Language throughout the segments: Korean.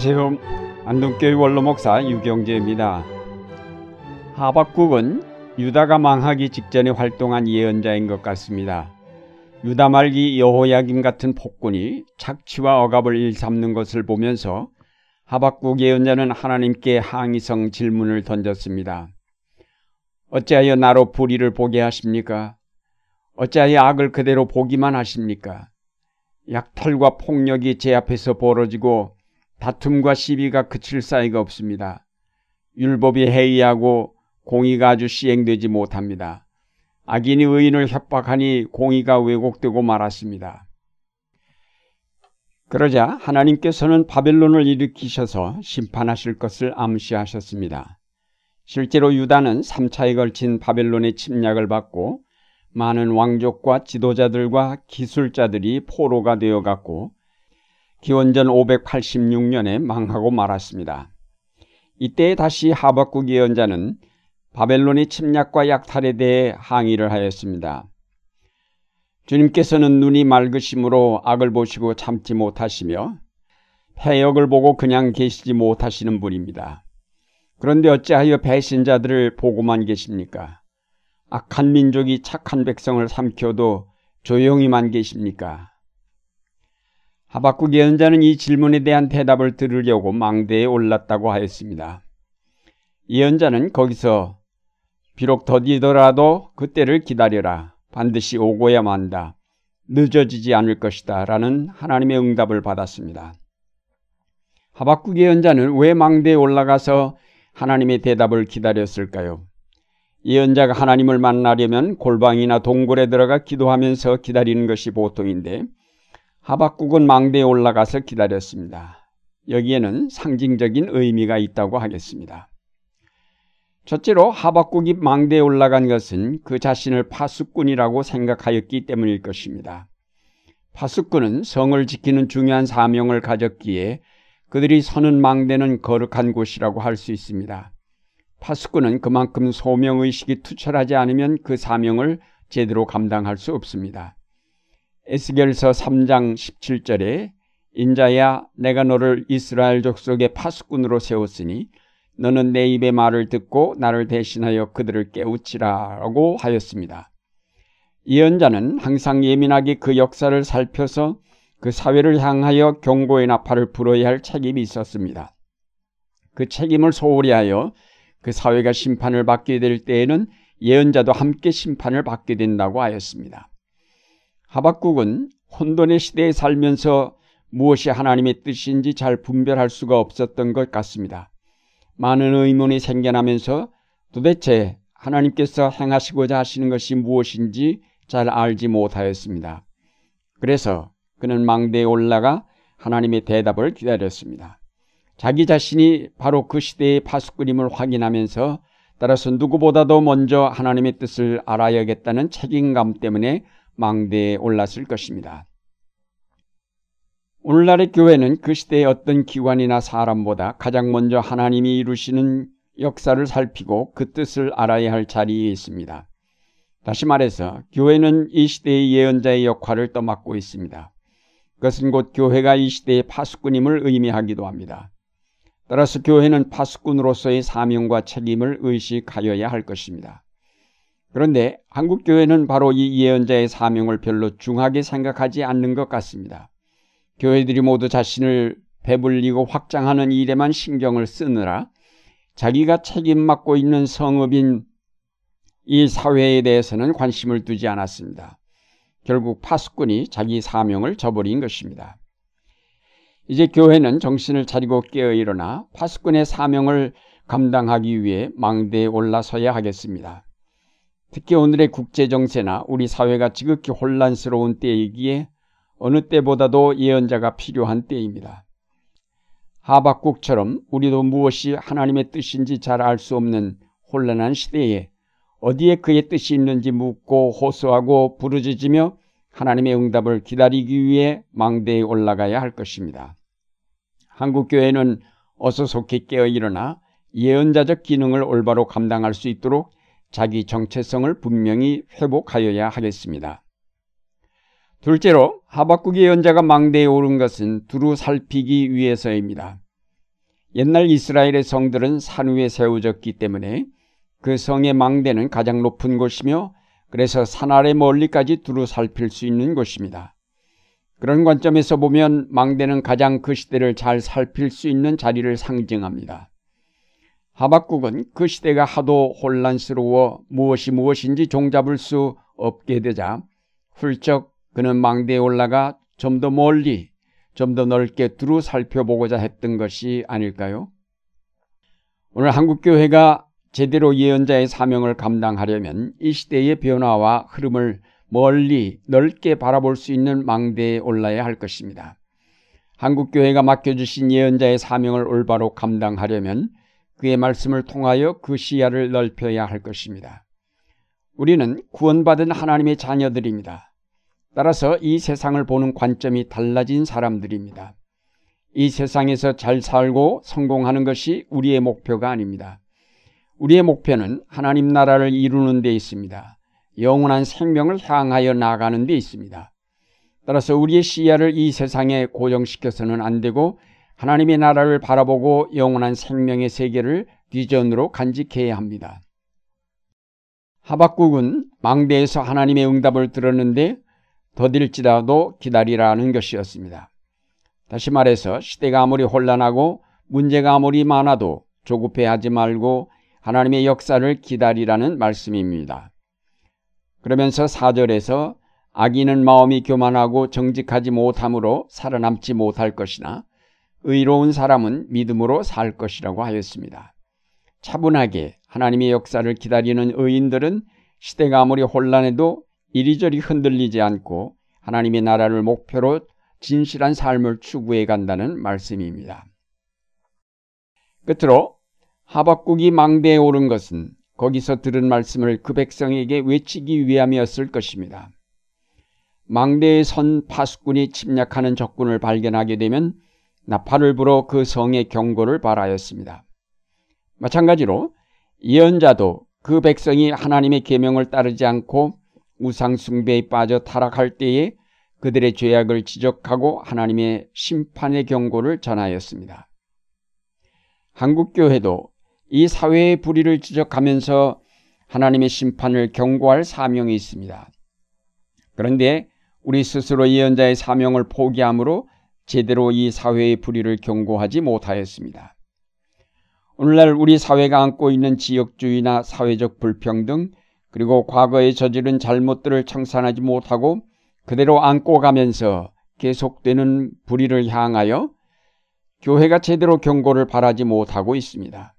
안녕하세요. 안동교회 원로목사 유경재입니다. 하박국은 유다가 망하기 직전에 활동한 예언자인 것 같습니다. 유다 말기 여호야김 같은 폭군이 착취와 억압을 일삼는 것을 보면서 하박국 예언자는 하나님께 항의성 질문을 던졌습니다. 어찌하여 나로 불의를 보게 하십니까? 어찌하여 악을 그대로 보기만 하십니까? 약탈과 폭력이 제 앞에서 벌어지고 다툼과 시비가 그칠 사이가 없습니다. 율법이 해이하고 공의가 아주 시행되지 못합니다. 악인이 의인을 협박하니 공의가 왜곡되고 말았습니다. 그러자 하나님께서는 바벨론을 일으키셔서 심판하실 것을 암시하셨습니다. 실제로 유다는 3차에 걸친 바벨론의 침략을 받고 많은 왕족과 지도자들과 기술자들이 포로가 되어갔고 기원전 586년에 망하고 말았습니다. 이때 다시 하박국 예언자는 바벨론의 침략과 약탈에 대해 항의를 하였습니다. 주님께서는 눈이 맑으심으로 악을 보시고 참지 못하시며 폐역을 보고 그냥 계시지 못하시는 분입니다. 그런데 어찌하여 배신자들을 보고만 계십니까? 악한 민족이 착한 백성을 삼켜도 조용히만 계십니까? 하박국 예언자는 이 질문에 대한 대답을 들으려고 망대에 올랐다고 하였습니다. 예언자는 거기서 비록 더디더라도 그때를 기다려라. 반드시 오고야 만다. 늦어지지 않을 것이다. 라는 하나님의 응답을 받았습니다. 하박국 예언자는 왜 망대에 올라가서 하나님의 대답을 기다렸을까요? 예언자가 하나님을 만나려면 골방이나 동굴에 들어가 기도하면서 기다리는 것이 보통인데 하박국은 망대에 올라가서 기다렸습니다. 여기에는 상징적인 의미가 있다고 하겠습니다. 첫째로 하박국이 망대에 올라간 것은 그 자신을 파수꾼이라고 생각하였기 때문일 것입니다. 파수꾼은 성을 지키는 중요한 사명을 가졌기에 그들이 서는 망대는 거룩한 곳이라고 할 수 있습니다. 파수꾼은 그만큼 소명의식이 투철하지 않으면 그 사명을 제대로 감당할 수 없습니다. 에스겔서 3장 17절에 인자야 내가 너를 이스라엘 족속의 파수꾼으로 세웠으니 너는 내 입의 말을 듣고 나를 대신하여 그들을 깨우치라라고 하였습니다. 예언자는 항상 예민하게 그 역사를 살펴서 그 사회를 향하여 경고의 나팔을 불어야 할 책임이 있었습니다. 그 책임을 소홀히 하여 그 사회가 심판을 받게 될 때에는 예언자도 함께 심판을 받게 된다고 하였습니다. 하박국은 혼돈의 시대에 살면서 무엇이 하나님의 뜻인지 잘 분별할 수가 없었던 것 같습니다. 많은 의문이 생겨나면서 도대체 하나님께서 행하시고자 하시는 것이 무엇인지 잘 알지 못하였습니다. 그래서 그는 망대에 올라가 하나님의 대답을 기다렸습니다. 자기 자신이 바로 그 시대의 파수꾼임을 확인하면서 따라서 누구보다도 먼저 하나님의 뜻을 알아야겠다는 책임감 때문에 망대에 올랐을 것입니다. 오늘날의 교회는 그 시대의 어떤 기관이나 사람보다 가장 먼저 하나님이 이루시는 역사를 살피고 그 뜻을 알아야 할 자리에 있습니다. 다시 말해서 교회는 이 시대의 예언자의 역할을 떠맡고 있습니다. 그것은 곧 교회가 이 시대의 파수꾼임을 의미하기도 합니다. 따라서 교회는 파수꾼으로서의 사명과 책임을 의식하여야 할 것입니다. 그런데 한국 교회는 바로 이 예언자의 사명을 별로 중하게 생각하지 않는 것 같습니다. 교회들이 모두 자신을 배불리고 확장하는 일에만 신경을 쓰느라 자기가 책임 맡고 있는 성읍인 이 사회에 대해서는 관심을 두지 않았습니다. 결국 파수꾼이 자기 사명을 저버린 것입니다. 이제 교회는 정신을 차리고 깨어 일어나 파수꾼의 사명을 감당하기 위해 망대에 올라서야 하겠습니다. 특히 오늘의 국제정세나 우리 사회가 지극히 혼란스러운 때이기에 어느 때보다도 예언자가 필요한 때입니다. 하박국처럼 우리도 무엇이 하나님의 뜻인지 잘 알 수 없는 혼란한 시대에 어디에 그의 뜻이 있는지 묻고 호소하고 부르짖으며 하나님의 응답을 기다리기 위해 망대에 올라가야 할 것입니다. 한국교회는 어서 속히 깨어 일어나 예언자적 기능을 올바로 감당할 수 있도록 자기 정체성을 분명히 회복하여야 하겠습니다. 둘째로 하박국의 연자가 망대에 오른 것은 두루 살피기 위해서입니다. 옛날 이스라엘의 성들은 산 위에 세워졌기 때문에 그 성의 망대는 가장 높은 곳이며 그래서 산 아래 멀리까지 두루 살필 수 있는 곳입니다. 그런 관점에서 보면 망대는 가장 그 시대를 잘 살필 수 있는 자리를 상징합니다. 하박국은 그 시대가 하도 혼란스러워 무엇이 무엇인지 종잡을 수 없게 되자 훌쩍 그는 망대에 올라가 좀 더 멀리, 좀 더 넓게 두루 살펴보고자 했던 것이 아닐까요? 오늘 한국교회가 제대로 예언자의 사명을 감당하려면 이 시대의 변화와 흐름을 멀리 넓게 바라볼 수 있는 망대에 올라야 할 것입니다. 한국교회가 맡겨주신 예언자의 사명을 올바로 감당하려면 그의 말씀을 통하여 그 시야를 넓혀야 할 것입니다. 우리는 구원받은 하나님의 자녀들입니다. 따라서 이 세상을 보는 관점이 달라진 사람들입니다. 이 세상에서 잘 살고 성공하는 것이 우리의 목표가 아닙니다. 우리의 목표는 하나님 나라를 이루는 데 있습니다. 영원한 생명을 향하여 나가는 데 있습니다. 따라서 우리의 시야를 이 세상에 고정시켜서는 안 되고 하나님의 나라를 바라보고 영원한 생명의 세계를 비전으로 간직해야 합니다. 하박국은 망대에서 하나님의 응답을 들었는데 더딜지라도 기다리라는 것이었습니다. 다시 말해서 시대가 아무리 혼란하고 문제가 아무리 많아도 조급해하지 말고 하나님의 역사를 기다리라는 말씀입니다. 그러면서 4절에서 악인은 마음이 교만하고 정직하지 못함으로 살아남지 못할 것이나 의로운 사람은 믿음으로 살 것이라고 하였습니다. 차분하게 하나님의 역사를 기다리는 의인들은 시대가 아무리 혼란해도 이리저리 흔들리지 않고 하나님의 나라를 목표로 진실한 삶을 추구해 간다는 말씀입니다. 끝으로 하박국이 망대에 오른 것은 거기서 들은 말씀을 그 백성에게 외치기 위함이었을 것입니다. 망대에 선 파수꾼이 침략하는 적군을 발견하게 되면 나팔을 불어 그 성의 경고를 발하였습니다. 마찬가지로 예언자도 그 백성이 하나님의 계명을 따르지 않고 우상 숭배에 빠져 타락할 때에 그들의 죄악을 지적하고 하나님의 심판의 경고를 전하였습니다. 한국교회도 이 사회의 불의를 지적하면서 하나님의 심판을 경고할 사명이 있습니다. 그런데 우리 스스로 예언자의 사명을 포기함으로 제대로 이 사회의 불의를 경고하지 못하였습니다. 오늘날 우리 사회가 안고 있는 지역주의나 사회적 불평등 그리고 과거에 저지른 잘못들을 청산하지 못하고 그대로 안고 가면서 계속되는 불의를 향하여 교회가 제대로 경고를 바라지 못하고 있습니다.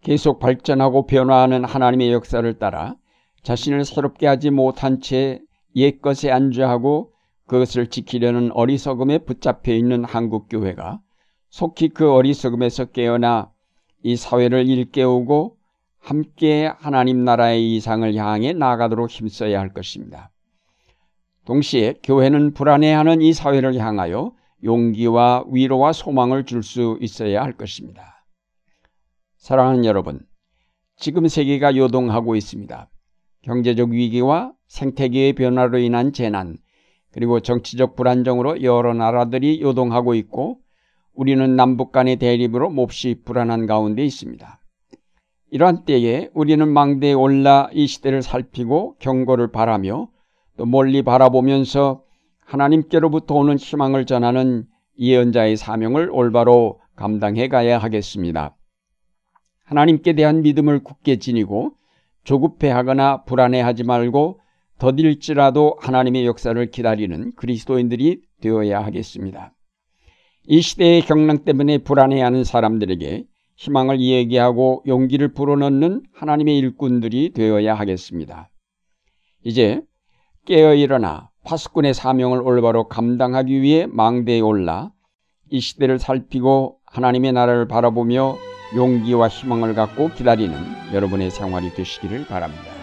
계속 발전하고 변화하는 하나님의 역사를 따라 자신을 새롭게 하지 못한 채 옛것에 안주하고 그것을 지키려는 어리석음에 붙잡혀 있는 한국교회가 속히 그 어리석음에서 깨어나 이 사회를 일깨우고 함께 하나님 나라의 이상을 향해 나아가도록 힘써야 할 것입니다. 동시에 교회는 불안해하는 이 사회를 향하여 용기와 위로와 소망을 줄 수 있어야 할 것입니다. 사랑하는 여러분, 지금 세계가 요동하고 있습니다. 경제적 위기와 생태계의 변화로 인한 재난, 그리고 정치적 불안정으로 여러 나라들이 요동하고 있고 우리는 남북 간의 대립으로 몹시 불안한 가운데 있습니다. 이러한 때에 우리는 망대에 올라 이 시대를 살피고 경고를 바라며 또 멀리 바라보면서 하나님께로부터 오는 희망을 전하는 예언자의 사명을 올바로 감당해 가야 하겠습니다. 하나님께 대한 믿음을 굳게 지니고 조급해하거나 불안해하지 말고 더딜지라도 하나님의 역사를 기다리는 그리스도인들이 되어야 하겠습니다. 이 시대의 경랑 때문에 불안해하는 사람들에게 희망을 이야기하고 용기를 불어넣는 하나님의 일꾼들이 되어야 하겠습니다. 이제 깨어 일어나 파수꾼의 사명을 올바로 감당하기 위해 망대에 올라 이 시대를 살피고 하나님의 나라를 바라보며 용기와 희망을 갖고 기다리는 여러분의 생활이 되시기를 바랍니다.